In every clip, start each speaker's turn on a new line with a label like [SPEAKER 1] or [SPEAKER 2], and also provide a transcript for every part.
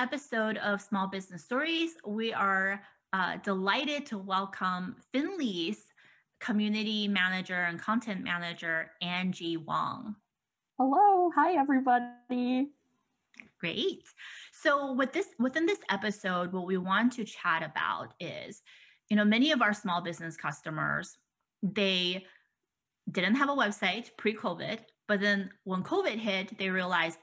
[SPEAKER 1] episode of Small Business Stories, we are uh, delighted to welcome Finli's community manager and content manager, Angie Wong.
[SPEAKER 2] Hello. Hi, everybody.
[SPEAKER 1] Great. So with this within this episode, what we want to chat about is, you know, many of our small business customers, they didn't have a website pre-COVID, but then when COVID hit, they realized,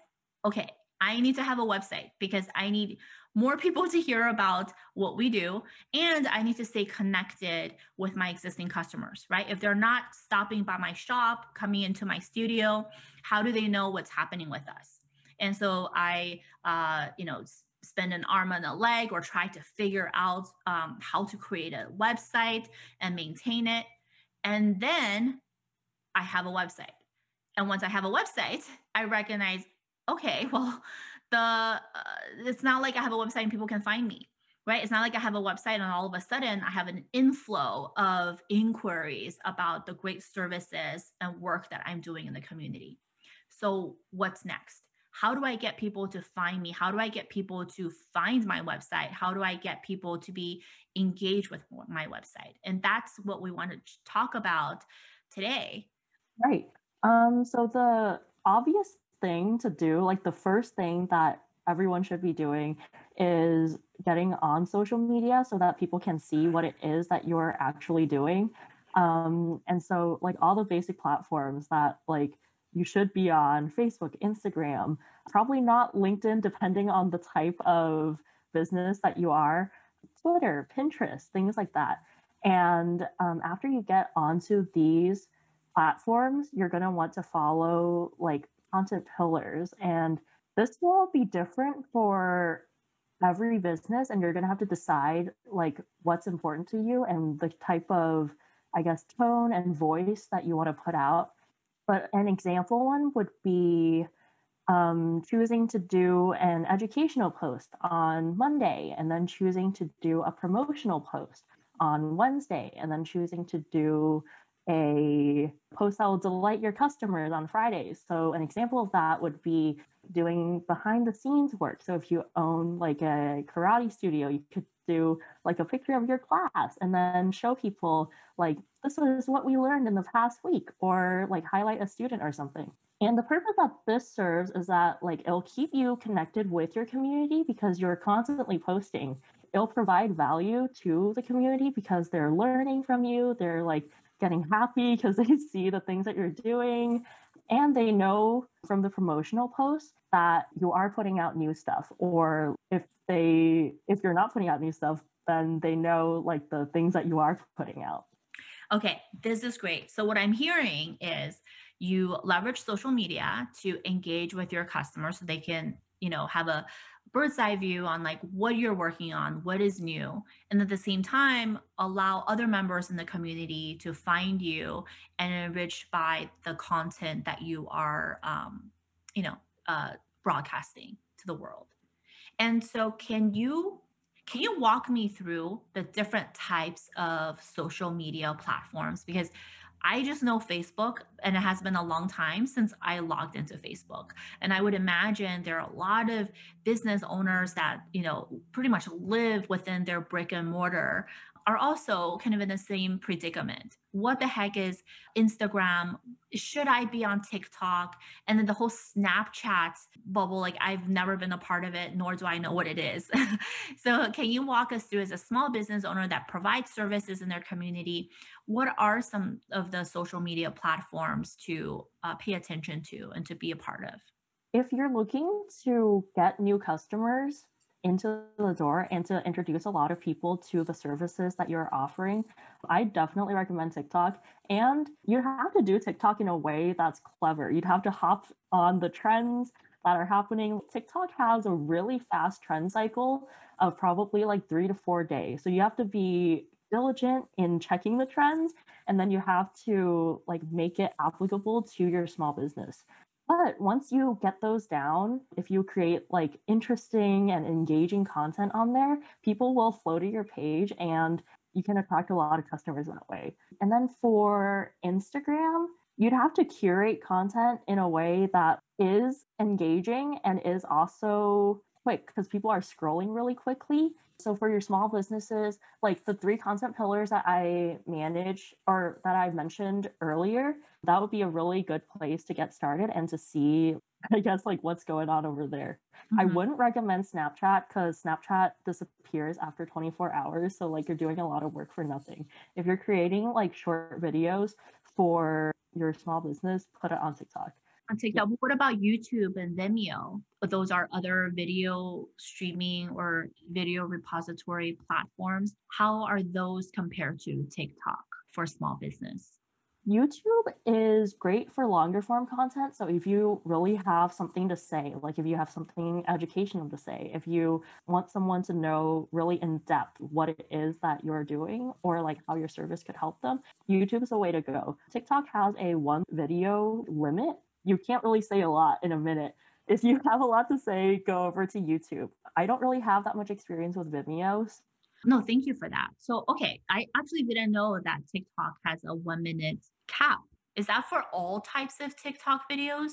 [SPEAKER 1] okay, I need to have a website because I need more people to hear about what we do and I need to stay connected with my existing customers, right? If they're not stopping by my shop, coming into my studio, how do they know what's happening with us? And so I, uh, you know, spend an arm and a leg or try to figure out um, how to create a website and maintain it. And then I have a website. And once I have a website, I recognize, okay, well, the uh, it's not like I have a website and people can find me, right? It's not like I have a website and all of a sudden I have an inflow of inquiries about the great services and work that I'm doing in the community. So, what's next? How do I get people to find me? How do I get people to find my website? How do I get people to be engaged with my website? And that's what we want to talk about today.
[SPEAKER 2] Right. Um, so the obvious thing to do, like the first thing that everyone should be doing is getting on social media so that people can see what it is that you're actually doing. Um, and so like all the basic platforms that like you should be on Facebook, Instagram, probably not LinkedIn, depending on the type of business that you are, Twitter, Pinterest, things like that. And um, after you get onto these platforms, you're going to want to follow like content pillars. And this will be different for every business. And you're going to have to decide like what's important to you and the type of, I guess, tone and voice that you want to put out. But an example one would be um, choosing to do an educational post on Monday and then choosing to do a promotional post on Wednesday and then choosing to do a post that will delight your customers on Fridays. So, an example of that would be doing behind the scenes work. So, if you own like a karate studio, you could do like a picture of your class and then show people like this is what we learned in the past week or like highlight a student or something. And the purpose that this serves is that like it'll keep you connected with your community because you're constantly posting. It'll provide value to the community because they're learning from you. They're like getting happy because they see the things that you're doing and they know from the promotional posts that you are putting out new stuff or if they if you're not putting out new stuff then they know like the things that you are putting out.
[SPEAKER 1] Okay this is great. So what i'm hearing is you leverage social media to engage with your customers so they can you know have a bird's eye view on like what you're working on, what is new, and at the same time allow other members in the community to find you and enrich by the content that you are, um, you know, uh, broadcasting to the world. And so, can you can you walk me through the different types of social media platforms because I just know Facebook, and it has been a long time since I logged into Facebook. And I would imagine there are a lot of business owners that, you know, pretty much live within their brick and mortar are also kind of in the same predicament. What the heck is Instagram? Should I be on TikTok? And then the whole Snapchat bubble, like I've never been a part of it, nor do I know what it is. so, can you walk us through as a small business owner that provides services in their community? What are some of the social media platforms to uh, pay attention to and to be a part of?
[SPEAKER 2] If you're looking to get new customers, into the door and to introduce a lot of people to the services that you're offering, I definitely recommend TikTok. And you have to do TikTok in a way that's clever. You'd have to hop on the trends that are happening. TikTok has a really fast trend cycle of probably like three to four days. So you have to be diligent in checking the trends and then you have to like make it applicable to your small business but once you get those down, if you create like interesting and engaging content on there, people will flow to your page and you can attract a lot of customers that way. And then for Instagram, you'd have to curate content in a way that is engaging and is also quick because people are scrolling really quickly. So for your small businesses, like the three content pillars that I manage or that I mentioned earlier, that would be a really good place to get started and to see, I guess, like what's going on over there. Mm-hmm. I wouldn't recommend Snapchat because Snapchat disappears after 24 hours. So like you're doing a lot of work for nothing. If you're creating like short videos for your small business, put it on TikTok
[SPEAKER 1] on TikTok. What about YouTube and Vimeo? Those are other video streaming or video repository platforms. How are those compared to TikTok for small business?
[SPEAKER 2] YouTube is great for longer form content. So if you really have something to say, like if you have something educational to say, if you want someone to know really in depth what it is that you're doing or like how your service could help them, YouTube is the way to go. TikTok has a one video limit you can't really say a lot in a minute. If you have a lot to say, go over to YouTube. I don't really have that much experience with Vimeo.
[SPEAKER 1] No, thank you for that. So, okay, I actually didn't know that TikTok has a one minute cap. Is that for all types of TikTok videos?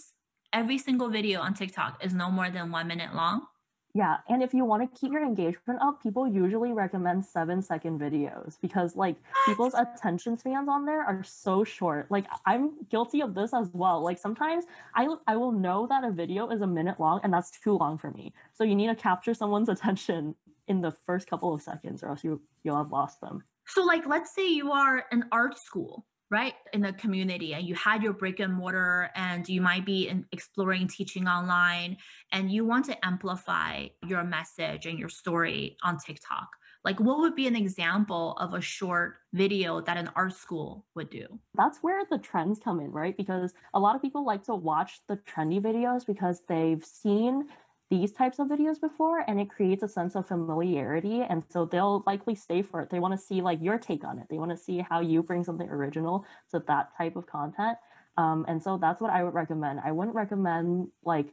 [SPEAKER 1] Every single video on TikTok is no more than one minute long?
[SPEAKER 2] Yeah, and if you want to keep your engagement up, people usually recommend seven second videos because like people's attention spans on there are so short. Like I'm guilty of this as well. Like sometimes I I will know that a video is a minute long and that's too long for me. So you need to capture someone's attention in the first couple of seconds or else you you'll have lost them.
[SPEAKER 1] So like let's say you are an art school right in the community and you had your brick and mortar and you might be in exploring teaching online and you want to amplify your message and your story on TikTok. Like what would be an example of a short video that an art school would do?
[SPEAKER 2] That's where the trends come in right? Because a lot of people like to watch the trendy videos because they've seen these types of videos before and it creates a sense of familiarity and so they'll likely stay for it. They want to see like your take on it. They want to see how you bring something original to that type of content. Um, and so that's what i would recommend. I wouldn't recommend like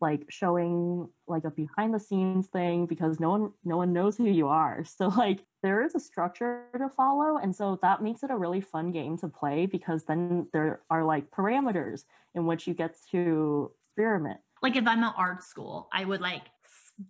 [SPEAKER 2] like showing like a behind the scenes thing because no one no one knows who you are. So like there is a structure to follow and so that makes it a really fun game to play because then there are like parameters in which you get to experiment
[SPEAKER 1] like if I'm at art school, I would like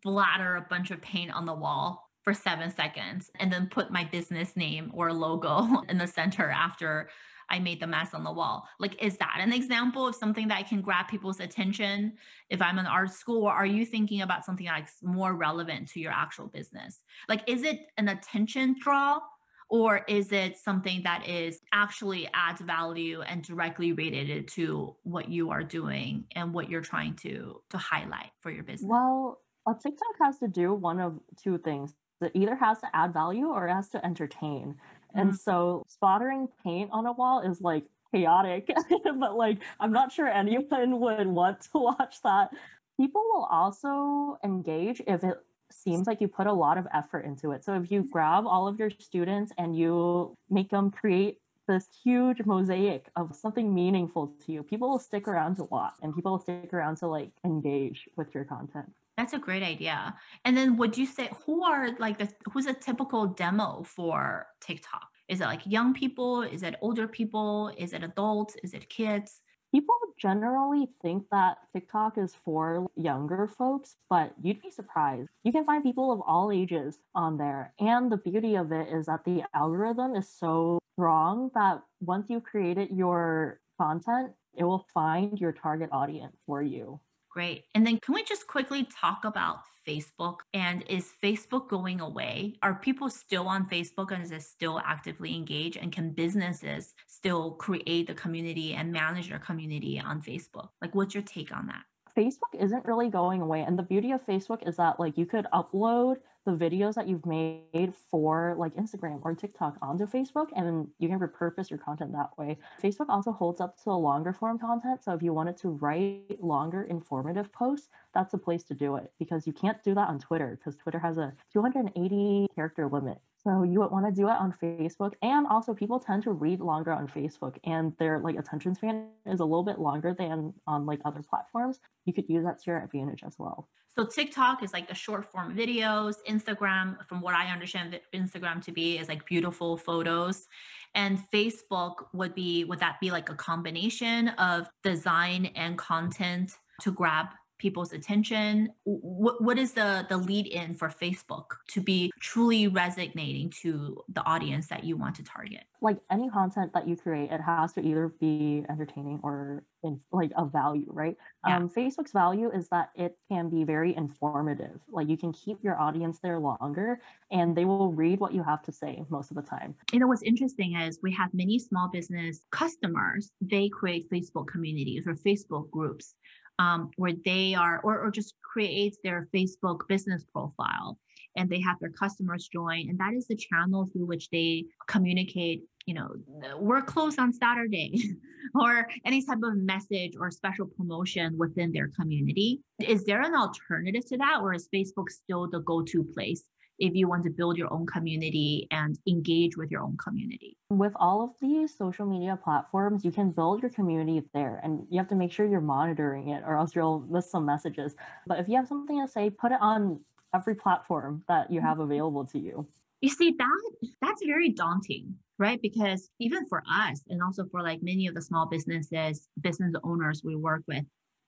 [SPEAKER 1] splatter a bunch of paint on the wall for seven seconds and then put my business name or logo in the center after I made the mess on the wall. Like, is that an example of something that can grab people's attention if I'm an art school? Or are you thinking about something that's more relevant to your actual business? Like, is it an attention draw or is it something that is actually adds value and directly related to what you are doing and what you're trying to to highlight for your business?
[SPEAKER 2] Well a tiktok has to do one of two things. It either has to add value or it has to entertain. Mm-hmm. and so splattering paint on a wall is like chaotic but like i'm not sure anyone would want to watch that. People will also engage if it seems like you put a lot of effort into it. So if you mm-hmm. grab all of your students and you make them create this huge mosaic of something meaningful to you, people will stick around to watch and people will stick around to like engage with your content.
[SPEAKER 1] That's a great idea. And then would you say who are like the who's a typical demo for TikTok? Is it like young people? Is it older people? Is it adults? Is it kids?
[SPEAKER 2] People generally think that TikTok is for younger folks, but you'd be surprised. You can find people of all ages on there. And the beauty of it is that the algorithm is so strong that once you've created your content, it will find your target audience for you.
[SPEAKER 1] Great. And then can we just quickly talk about Facebook? And is Facebook going away? Are people still on Facebook and is it still actively engaged? And can businesses still create the community and manage their community on Facebook? Like, what's your take on that?
[SPEAKER 2] Facebook isn't really going away. And the beauty of Facebook is that like you could upload the videos that you've made for like Instagram or TikTok onto Facebook and you can repurpose your content that way. Facebook also holds up to longer form content. So if you wanted to write longer informative posts, that's a place to do it because you can't do that on Twitter because Twitter has a 280 character limit. So you would want to do it on Facebook. And also people tend to read longer on Facebook and their like attention span is a little bit longer than on like other platforms. You could use that to your advantage as well.
[SPEAKER 1] So TikTok is like the short form videos. Instagram, from what I understand Instagram to be, is like beautiful photos. And Facebook would be, would that be like a combination of design and content to grab people's attention? What what is the the lead in for Facebook to be truly resonating to the audience that you want to target?
[SPEAKER 2] Like any content that you create, it has to either be entertaining or in, like a value, right? Yeah. Um, Facebook's value is that it can be very informative. Like you can keep your audience there longer, and they will read what you have to say most of the time.
[SPEAKER 1] You know what's interesting is we have many small business customers. They create Facebook communities or Facebook groups um, where they are, or, or just creates their Facebook business profile and they have their customers join. And that is the channel through which they communicate, you know, we're closed on Saturday or any type of message or special promotion within their community. Is there an alternative to that, or is Facebook still the go to place if you want to build your own community and engage with your own community.
[SPEAKER 2] With all of these social media platforms, you can build your community there and you have to make sure you're monitoring it or else you'll miss some messages. But if you have something to say, put it on every platform that you have available to you.
[SPEAKER 1] You see that that's very daunting, right? Because even for us and also for like many of the small businesses, business owners we work with,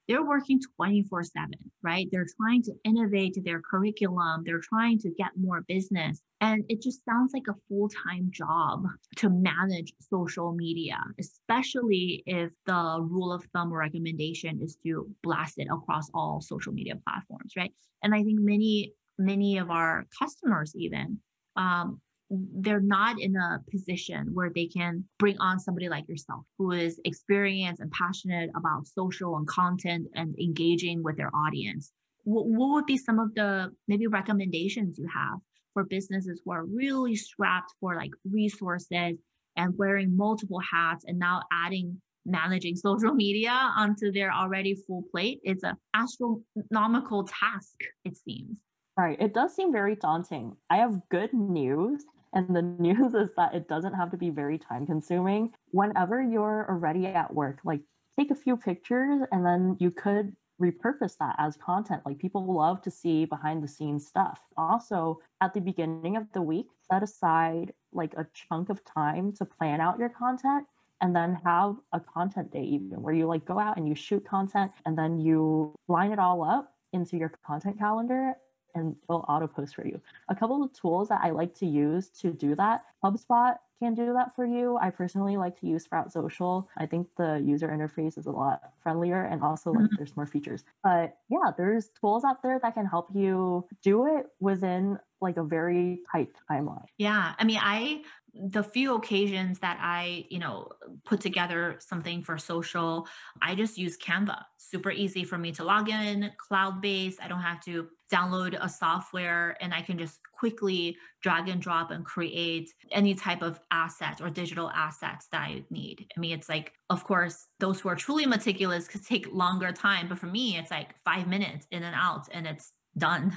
[SPEAKER 1] they're working 24 7, right? They're trying to innovate their curriculum, they're trying to get more business. And it just sounds like a full time job to manage social media, especially if the rule of thumb recommendation is to blast it across all social media platforms, right? And I think many, many of our customers, even, um, they're not in a position where they can bring on somebody like yourself who is experienced and passionate about social and content and engaging with their audience. What, what would be some of the maybe recommendations you have for businesses who are really strapped for like resources and wearing multiple hats and now adding managing social media onto their already full plate? It's an astronomical task, it seems.
[SPEAKER 2] Right. It does seem very daunting. I have good news. And the news is that it doesn't have to be very time consuming. Whenever you're already at work, like take a few pictures and then you could repurpose that as content. Like people love to see behind the scenes stuff. Also, at the beginning of the week, set aside like a chunk of time to plan out your content and then have a content day even where you like go out and you shoot content and then you line it all up into your content calendar and it'll auto post for you. A couple of tools that I like to use to do that HubSpot can do that for you. I personally like to use Sprout Social. I think the user interface is a lot friendlier and also like mm-hmm. there's more features. But yeah, there's tools out there that can help you do it within like a very tight timeline.
[SPEAKER 1] Yeah. I mean, I the few occasions that I, you know, put together something for social, I just use Canva. Super easy for me to log in, cloud based. I don't have to download a software and I can just quickly drag and drop and create any type of asset or digital assets that I need. I mean, it's like, of course, those who are truly meticulous could take longer time, but for me, it's like five minutes in and out and it's done.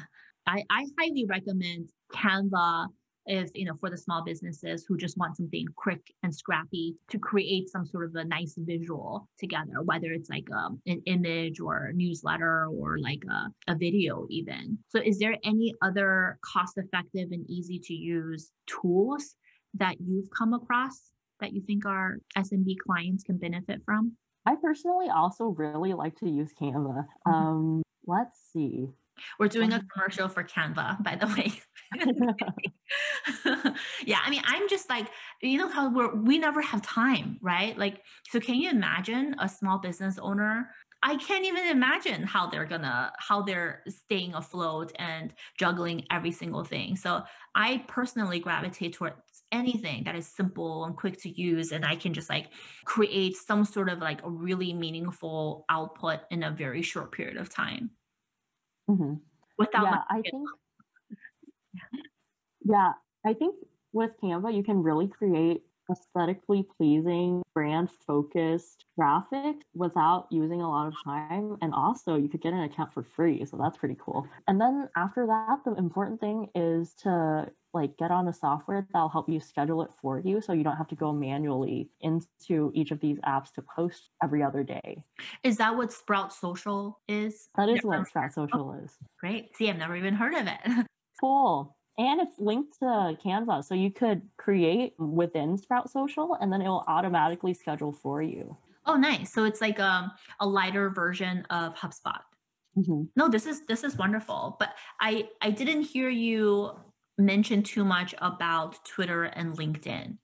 [SPEAKER 1] I, I highly recommend Canva if you know for the small businesses who just want something quick and scrappy to create some sort of a nice visual together whether it's like um, an image or a newsletter or like a, a video even so is there any other cost effective and easy to use tools that you've come across that you think our smb clients can benefit from
[SPEAKER 2] i personally also really like to use canva mm-hmm. um, let's see
[SPEAKER 1] we're doing a commercial for Canva, by the way. yeah, I mean, I'm just like, you know how we're we never have time, right? Like, so can you imagine a small business owner? I can't even imagine how they're gonna how they're staying afloat and juggling every single thing. So I personally gravitate towards anything that is simple and quick to use and I can just like create some sort of like a really meaningful output in a very short period of time.
[SPEAKER 2] Mm-hmm. Without yeah, I think yeah, I think with Canva you can really create aesthetically pleasing, brand focused graphic without using a lot of time. And also, you could get an account for free. So that's pretty cool. And then after that, the important thing is to like get on a software that'll help you schedule it for you so you don't have to go manually into each of these apps to post every other day.
[SPEAKER 1] Is that what Sprout Social is?
[SPEAKER 2] That is what Sprout Social oh, is.
[SPEAKER 1] Great. See, I've never even heard of it.
[SPEAKER 2] cool. And it's linked to Canva. So you could create within Sprout Social and then it will automatically schedule for you.
[SPEAKER 1] Oh, nice. So it's like a, um, a lighter version of HubSpot. Mm-hmm. No, this is this is wonderful. But I I didn't hear you mention too much about Twitter and LinkedIn.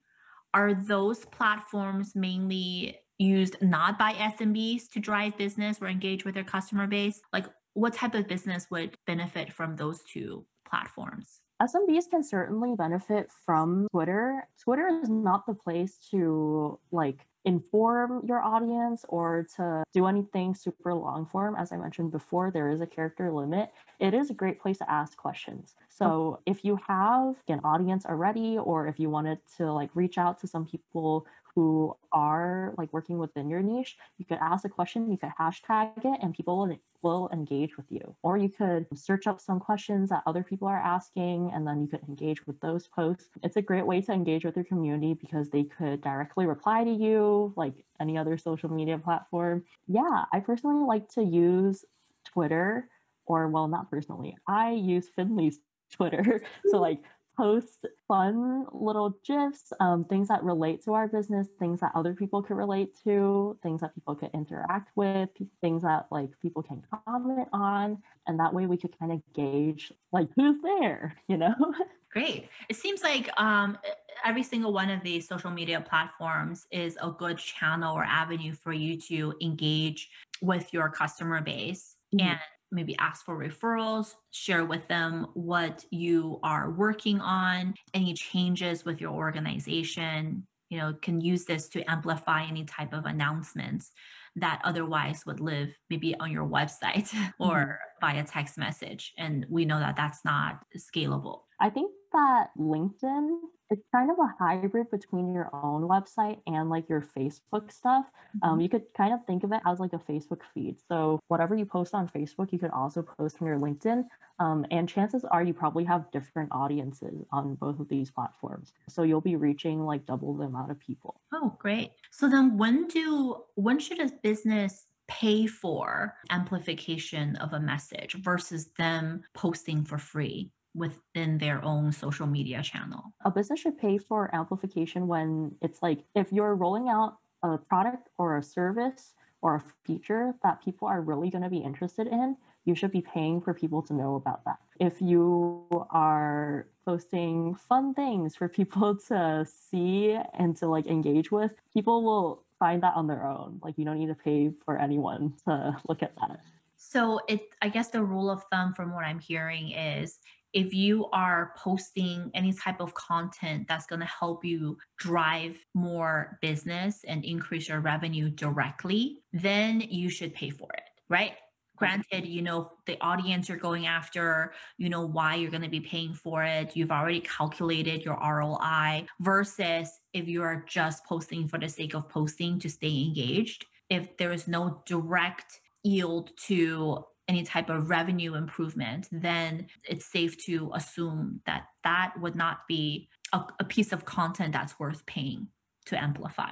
[SPEAKER 1] Are those platforms mainly used not by SMBs to drive business or engage with their customer base? Like what type of business would benefit from those two platforms?
[SPEAKER 2] SMBs can certainly benefit from Twitter. Twitter is not the place to like inform your audience or to do anything super long form. As I mentioned before, there is a character limit. It is a great place to ask questions. So oh. if you have an audience already, or if you wanted to like reach out to some people who are like working within your niche, you could ask a question, you could hashtag it, and people will, will engage with you. Or you could search up some questions that other people are asking, and then you could engage with those posts. It's a great way to engage with your community because they could directly reply to you, like any other social media platform. Yeah, I personally like to use Twitter, or well, not personally, I use Finli's Twitter. so, like, post fun little gifs, um, things that relate to our business, things that other people could relate to, things that people could interact with, things that like people can comment on, and that way we could kind of gauge like who's there, you know.
[SPEAKER 1] Great. It seems like um, every single one of these social media platforms is a good channel or avenue for you to engage with your customer base. Mm-hmm. And maybe ask for referrals, share with them what you are working on, any changes with your organization. You know, can use this to amplify any type of announcements that otherwise would live maybe on your website or mm-hmm. via text message. And we know that that's not scalable.
[SPEAKER 2] I think that LinkedIn it's kind of a hybrid between your own website and like your Facebook stuff. Um, mm-hmm. Um, you could kind of think of it as like a Facebook feed. So whatever you post on Facebook, you could also post on your LinkedIn. Um, and chances are you probably have different audiences on both of these platforms. So you'll be reaching like double the amount of people.
[SPEAKER 1] Oh, great. So then when do when should a business pay for amplification of a message versus them posting for free? Within their own social media channel.
[SPEAKER 2] A business should pay for amplification when it's like if you're rolling out a product or a service or a feature that people are really going to be interested in, you should be paying for people to know about that. If you are posting fun things for people to see and to like engage with, people will find that on their own. Like you don't need to pay for anyone to look at that.
[SPEAKER 1] So it I guess the rule of thumb from what I'm hearing is if you are posting any type of content that's going to help you drive more business and increase your revenue directly, then you should pay for it, right? Granted, you know the audience you're going after, you know why you're going to be paying for it. You've already calculated your ROI versus if you are just posting for the sake of posting to stay engaged. If there is no direct yield to any type of revenue improvement, then it's safe to assume that that would not be a, a piece of content that's worth paying to amplify.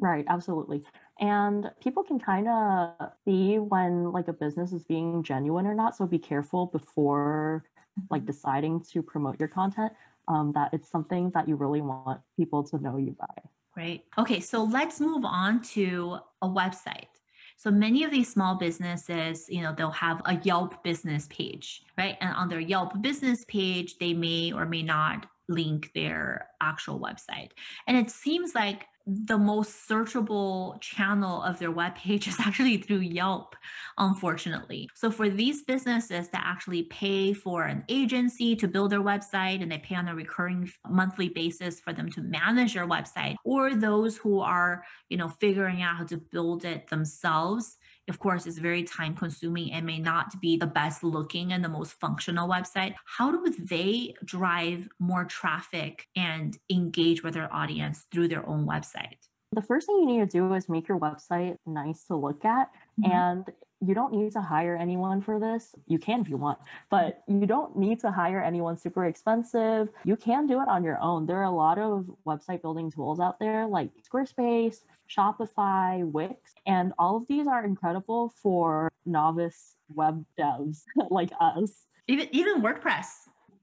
[SPEAKER 2] Right, absolutely. And people can kind of see when like a business is being genuine or not. So be careful before like mm-hmm. deciding to promote your content um, that it's something that you really want people to know you by.
[SPEAKER 1] Great. Okay, so let's move on to a website. So many of these small businesses, you know, they'll have a Yelp business page, right? And on their Yelp business page, they may or may not link their actual website. And it seems like the most searchable channel of their web page is actually through Yelp, unfortunately. So for these businesses that actually pay for an agency to build their website and they pay on a recurring monthly basis for them to manage their website, or those who are, you know, figuring out how to build it themselves, of course, is very time consuming and may not be the best looking and the most functional website. How do they drive more traffic and engage with their audience through their own website?
[SPEAKER 2] The first thing you need to do is make your website nice to look at. Mm-hmm. And you don't need to hire anyone for this. You can if you want, but you don't need to hire anyone super expensive. You can do it on your own. There are a lot of website building tools out there like Squarespace, Shopify, Wix, and all of these are incredible for novice web devs like us.
[SPEAKER 1] Even even WordPress.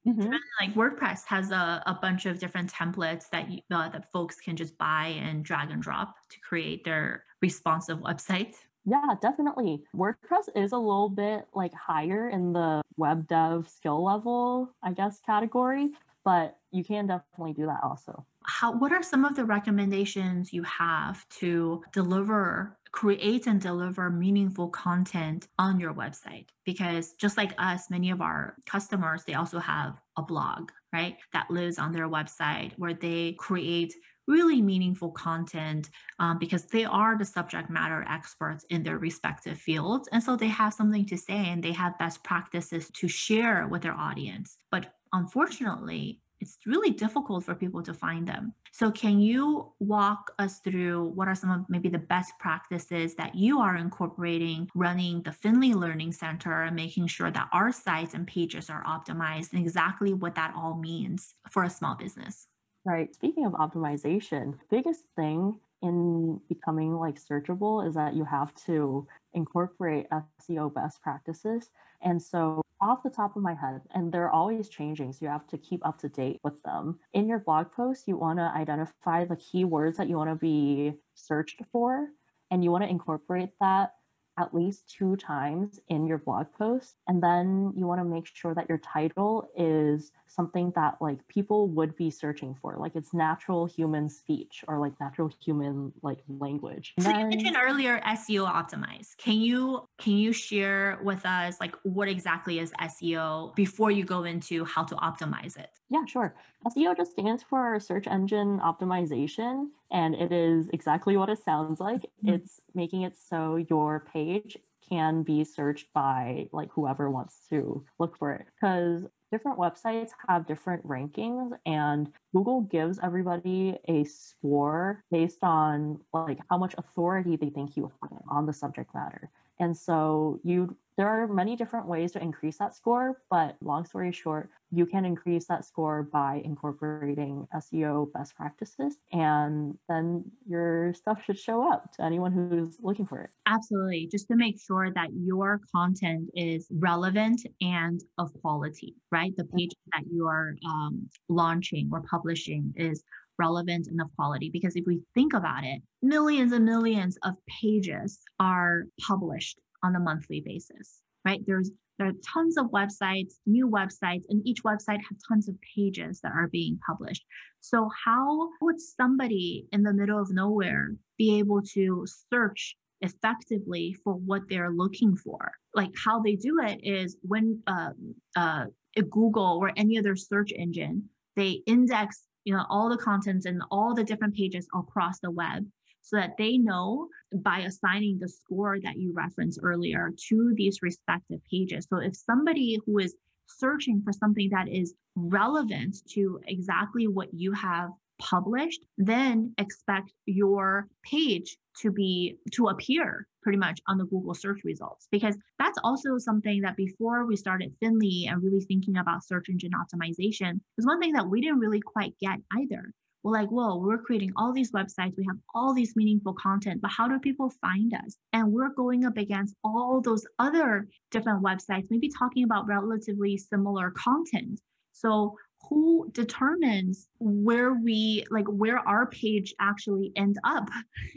[SPEAKER 1] Mm-hmm. Like WordPress has a, a bunch of different templates that you, uh, that folks can just buy and drag and drop to create their responsive website.
[SPEAKER 2] Yeah, definitely. WordPress is a little bit like higher in the web dev skill level, I guess, category, but you can definitely do that also.
[SPEAKER 1] How what are some of the recommendations you have to deliver create and deliver meaningful content on your website because just like us many of our customers they also have a blog right that lives on their website where they create really meaningful content um, because they are the subject matter experts in their respective fields. And so they have something to say and they have best practices to share with their audience. But unfortunately, it's really difficult for people to find them. So, can you walk us through what are some of maybe the best practices that you are incorporating running the Finli Learning Center and making sure that our sites and pages are optimized and exactly what that all means for a small business?
[SPEAKER 2] Right. Speaking of optimization, biggest thing in becoming like searchable is that you have to incorporate SEO best practices. And so off the top of my head, and they're always changing, so you have to keep up to date with them. In your blog post, you want to identify the keywords that you want to be searched for, and you want to incorporate that at least two times in your blog post and then you want to make sure that your title is something that like people would be searching for like it's natural human speech or like natural human like language
[SPEAKER 1] so
[SPEAKER 2] then,
[SPEAKER 1] you mentioned earlier seo optimize can you can you share with us like what exactly is seo before you go into how to optimize it
[SPEAKER 2] yeah sure seo just stands for search engine optimization and it is exactly what it sounds like. Mm-hmm. It's making it so your page can be searched by like whoever wants to look for it. Because different websites have different rankings and Google gives everybody a score based on like how much authority they think you have on the subject matter. And so you there are many different ways to increase that score, but long story short, you can increase that score by incorporating SEO best practices, and then your stuff should show up to anyone who's looking for it.
[SPEAKER 1] Absolutely. Just to make sure that your content is relevant and of quality, right? The page that you are um, launching or publishing is relevant and of quality. Because if we think about it, millions and millions of pages are published on a monthly basis, right? There's there are tons of websites, new websites, and each website has tons of pages that are being published. So, how would somebody in the middle of nowhere be able to search effectively for what they're looking for? Like, how they do it is when uh, uh, Google or any other search engine, they index you know all the contents and all the different pages across the web so that they know by assigning the score that you referenced earlier to these respective pages. So if somebody who is searching for something that is relevant to exactly what you have published, then expect your page to be to appear pretty much on the Google search results because that's also something that before we started Finli and really thinking about search engine optimization is one thing that we didn't really quite get either we're like, whoa, we're creating all these websites, we have all these meaningful content, but how do people find us? And we're going up against all those other different websites, maybe talking about relatively similar content. So who determines where we like where our page actually ends up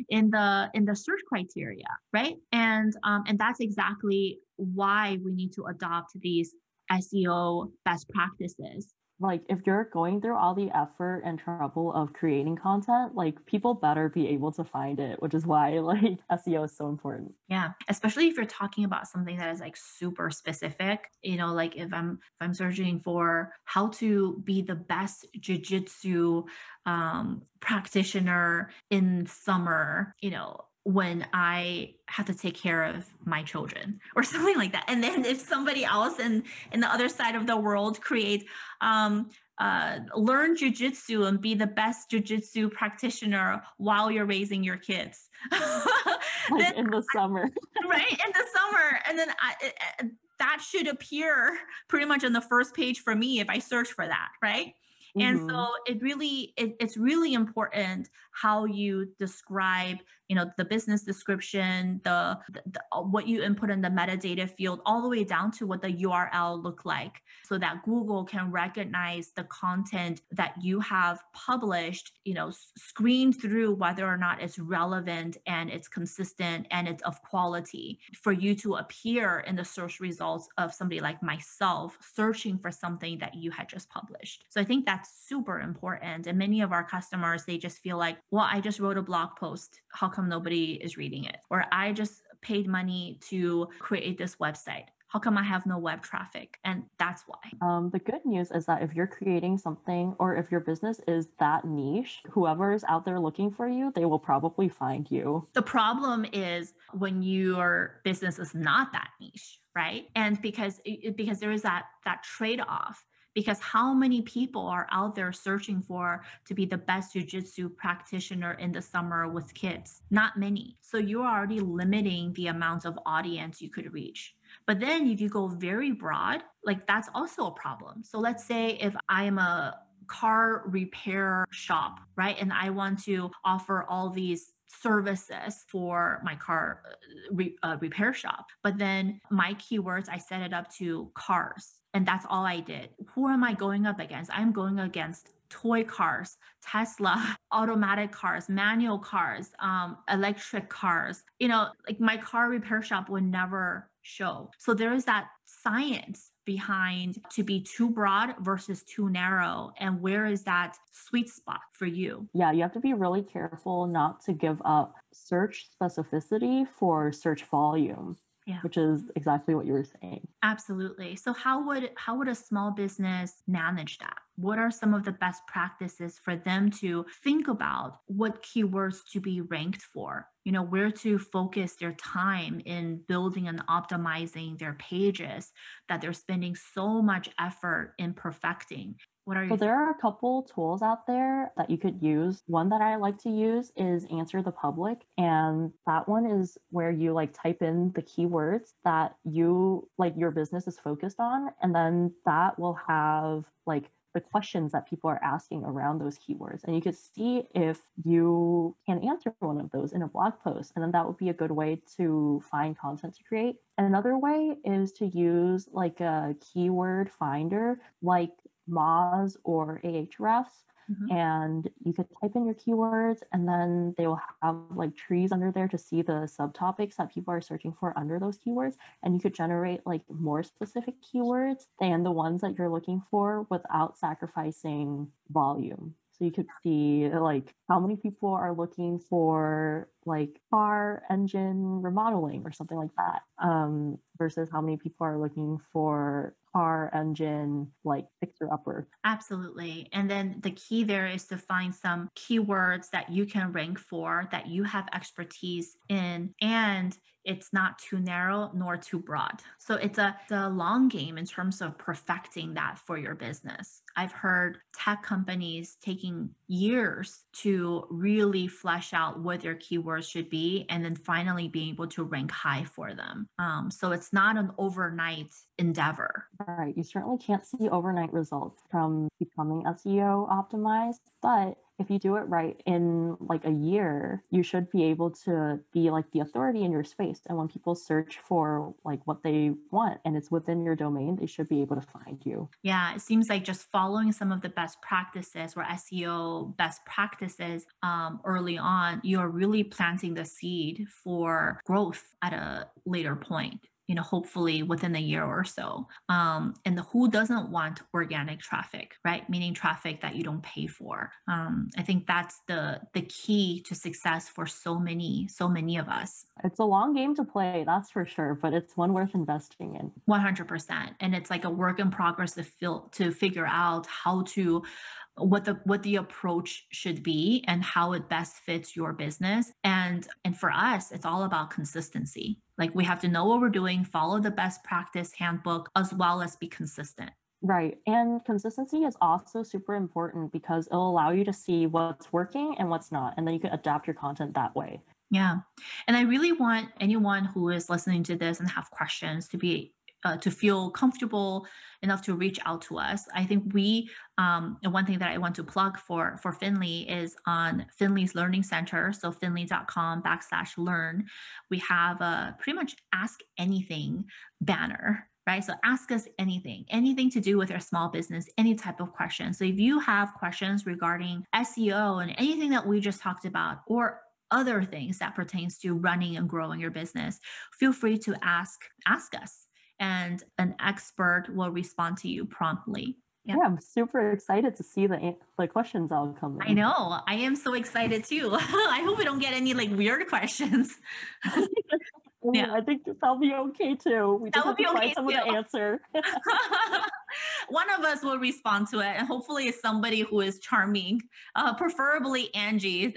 [SPEAKER 1] in the in the search criteria right? And um, and that's exactly why we need to adopt these seo best practices
[SPEAKER 2] like if you're going through all the effort and trouble of creating content like people better be able to find it which is why like seo is so important.
[SPEAKER 1] Yeah especially if you're talking about something that is like super specific you know like if i'm if i'm searching for how to be the best jiu-jitsu um, practitioner in summer you know when I have to take care of my children or something like that. And then if somebody else in in the other side of the world creates um, uh, learn jujitsu and be the best jujitsu practitioner while you're raising your kids.
[SPEAKER 2] then, in the summer,
[SPEAKER 1] right? In the summer, and then I, it, that should appear pretty much on the first page for me if I search for that, right? Mm-hmm. And so it really it, it's really important how you describe you know the business description the, the, uh, what you input in the metadata field all the way down to what the url look like so that google can recognize the content that you have published you know screen through whether or not it's relevant and it's consistent and it's of quality. For you to appear in the search results of somebody like myself searching for something that you had just published. So i think that's super important and many of our customers they just feel like well i just wrote a blog post. How come nobody is reading it or i just paid money to create this website how come I have no web traffic? And that's why.
[SPEAKER 2] Um, the good news is that if you're creating something or if your business is that niche, whoever is out there looking for you, they will probably find you.
[SPEAKER 1] The problem is when your business is not that niche, right? And because because there is that that trade off because how many people are out there searching for to be the best jiu-jitsu practitioner in the summer with kids? Not many. So you're already limiting the amount of audience you could reach. But then if you go very broad like that's also a problem. So let's say if i am a car repair shop right and i want to offer all these services for my car uh, re, uh, repair shop. But then my keywords, I set it up to cars, and that's all I did. Who am I going up against? I'm going against toy cars, Tesla, automatic cars, manual cars, um, electric cars. You know, like my car repair shop would never show. So there is that science behind to be too broad versus too narrow and where is that sweet spot for you
[SPEAKER 2] yeah you have to be really careful not to give up search specificity for search volume yeah. which is exactly what you were saying.
[SPEAKER 1] Absolutely. So how would how would a small business manage that? What are some of the best practices for them to think about what keywords to be ranked for? You know where to focus their time in building and optimizing their pages that they're spending so much effort in perfecting what are you?
[SPEAKER 2] So there are a couple tools out there that you could use. One that I like to use is Answer the Public. And that one is where you like type in the keywords that you like your business is focused on. And then that will have like the questions that people are asking around those keywords. And you could see if you can answer one of those in a blog post. And then that would be a good way to find content to create. And another way is to use like a keyword finder, like Moz or Ahrefs. Mm-hmm. And you could type in your keywords, and then they will have like trees under there to see the subtopics that people are searching for under those keywords. And you could generate like more specific keywords than the ones that you're looking for without sacrificing volume. So you could see like how many people are looking for like car engine remodeling or something like that um, versus how many people are looking for car engine like fixer upper.
[SPEAKER 1] Absolutely. And then the key there is to find some keywords that you can rank for that you have expertise in and it's not too narrow nor too broad. So it's a, it's a long game in terms of perfecting that for your business. I've heard tech companies taking years to really flesh out what their keywords should be and then finally being able to rank high for them. Um, so it's not an overnight endeavor.
[SPEAKER 2] Right. You certainly can't see overnight results from becoming SEO optimized, but if you do it right in like a year, you should be able to be like the authority in your space. And when people search for like what they want and it's within your domain, they should be able to find you.
[SPEAKER 1] Yeah, it seems like just following some of the best practices or SEO best practices um, early on, you're really planting the seed for growth at a later point you know, hopefully within a year or so. Um, and who doesn't want organic traffic, right? Meaning traffic that you don't pay for. Um, I think that's the the key to success for so many, so many of us.
[SPEAKER 2] It's a long game to play, that's for sure, but it's one worth investing in.
[SPEAKER 1] 100%. And it's like a work in progress to feel to figure out how to what the what the approach should be and how it best fits your business and and for us it's all about consistency like we have to know what we're doing follow the best practice handbook as well as be consistent
[SPEAKER 2] Right. And consistency is also super important because it'll allow you to see what's working and what's not. And then you can adapt your content that way.
[SPEAKER 1] Yeah. And I really want anyone who is listening to this and have questions to be uh, to feel comfortable enough to reach out to us. I think we um, one thing that I want to plug for for Finli is on Finli's Learning Center. So finli.com backslash learn. We have a pretty much ask anything banner right? So ask us anything, anything to do with your small business, any type of question. So if you have questions regarding SEO and anything that we just talked about, or other things that pertains to running and growing your business, feel free to ask ask us and an expert will respond to you promptly.
[SPEAKER 2] Yeah. yeah. I'm super excited to see the the questions all come in.
[SPEAKER 1] I know. I am so excited too. I hope we don't get any like weird questions.
[SPEAKER 2] yeah, I think that'll be okay too. We just have to find someone too. to answer.
[SPEAKER 1] One of us will respond to it, and hopefully, it's somebody who is charming, uh, preferably Angie,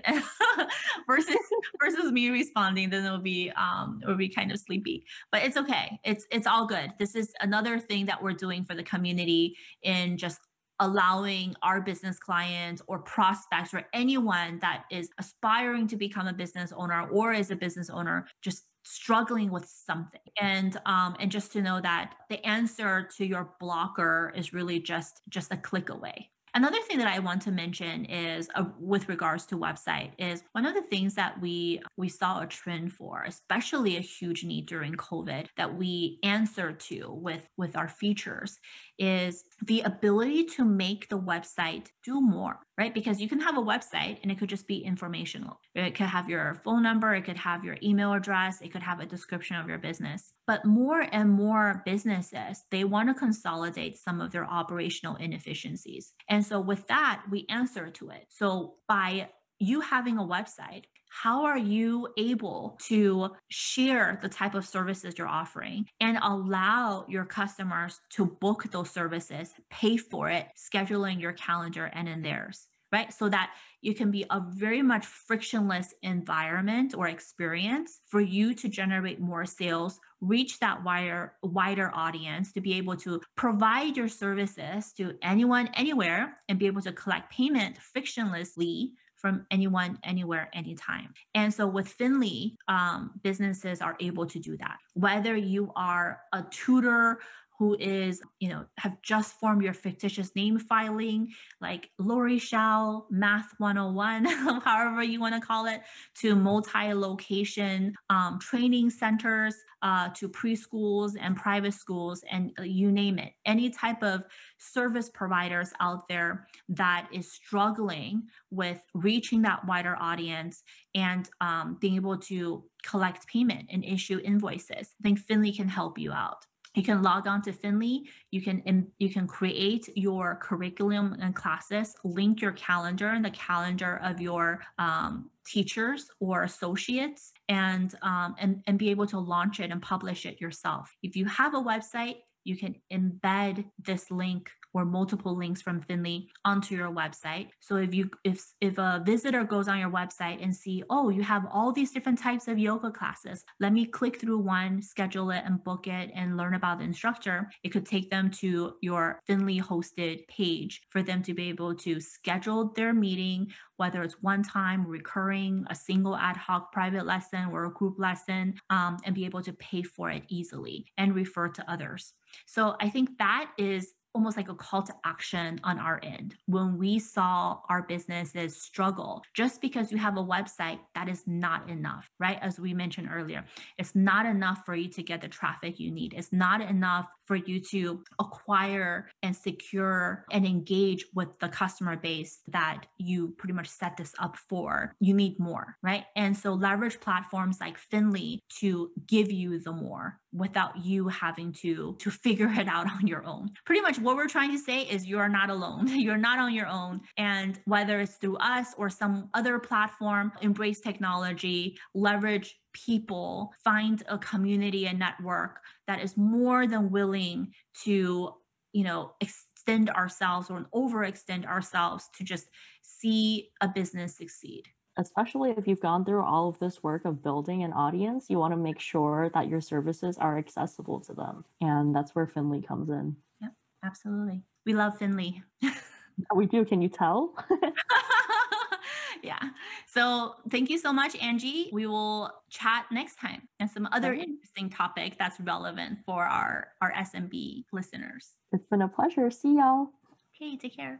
[SPEAKER 1] versus versus me responding. Then it'll be um, it'll be kind of sleepy, but it's okay. It's it's all good. This is another thing that we're doing for the community in just allowing our business clients or prospects or anyone that is aspiring to become a business owner or is a business owner just struggling with something. And um and just to know that the answer to your blocker is really just just a click away. Another thing that I want to mention is uh, with regards to website is one of the things that we we saw a trend for, especially a huge need during COVID that we answer to with with our features is the ability to make the website do more, right? Because you can have a website and it could just be informational. It could have your phone number, it could have your email address, it could have a description of your business. But more and more businesses, they want to consolidate some of their operational inefficiencies. And so with that, we answer to it. So by you having a website, how are you able to share the type of services you're offering and allow your customers to book those services, pay for it, scheduling your calendar and in theirs? right? So that you can be a very much frictionless environment or experience for you to generate more sales, reach that wider wider audience, to be able to provide your services to anyone anywhere and be able to collect payment frictionlessly from anyone, anywhere, anytime. And so with Finli, um, businesses are able to do that. Whether you are a tutor who is, you know, have just formed your fictitious name filing, like Lori Shao, Math 101, however you want to call it, to multi location um, training centers, uh, to preschools and private schools, and uh, you name it. Any type of service providers out there that is struggling with reaching that wider audience and um, being able to collect payment and issue invoices. I think Finli can help you out you can log on to Finli. You can you can create your curriculum and classes, link your calendar and the calendar of your um, teachers or associates, and um, and and be able to launch it and publish it yourself. If you have a website, you can embed this link or multiple links from Finli onto your website. So if you if if a visitor goes on your website and see, oh, you have all these different types of yoga classes, let me click through one, schedule it and book it and learn about the instructor. It could take them to your Finli hosted page for them to be able to schedule their meeting, whether it's one time, recurring, a single ad hoc private lesson or a group lesson, um, and be able to pay for it easily and refer to others. So I think that is almost like a call to action on our end when we saw our businesses struggle just because you have a website that is not enough right? As we mentioned earlier it's not enough for you to get the traffic you need. It's not enough for you to acquire and secure and engage with the customer base that you pretty much set this up for. You need more right? And so leverage platforms like Finli to give you the more without you having to to figure it out on your own. Pretty much what we're trying to say is you're not alone. You're not on your own. And whether it's through us or some other platform embrace technology leverage people find a community and network that is more than willing to you know extend ourselves or overextend ourselves to just see a business succeed
[SPEAKER 2] especially if you've gone through all of this work of building an audience, you want to make sure that your services are accessible to them. And that's where Finli comes in.
[SPEAKER 1] Yep, absolutely. We love Finli.
[SPEAKER 2] we do. Can you tell?
[SPEAKER 1] yeah. So thank you so much, Angie. We will chat next time and some other okay. interesting topic that's relevant for our, our SMB listeners.
[SPEAKER 2] It's been a pleasure. See y'all.
[SPEAKER 1] Okay, take care.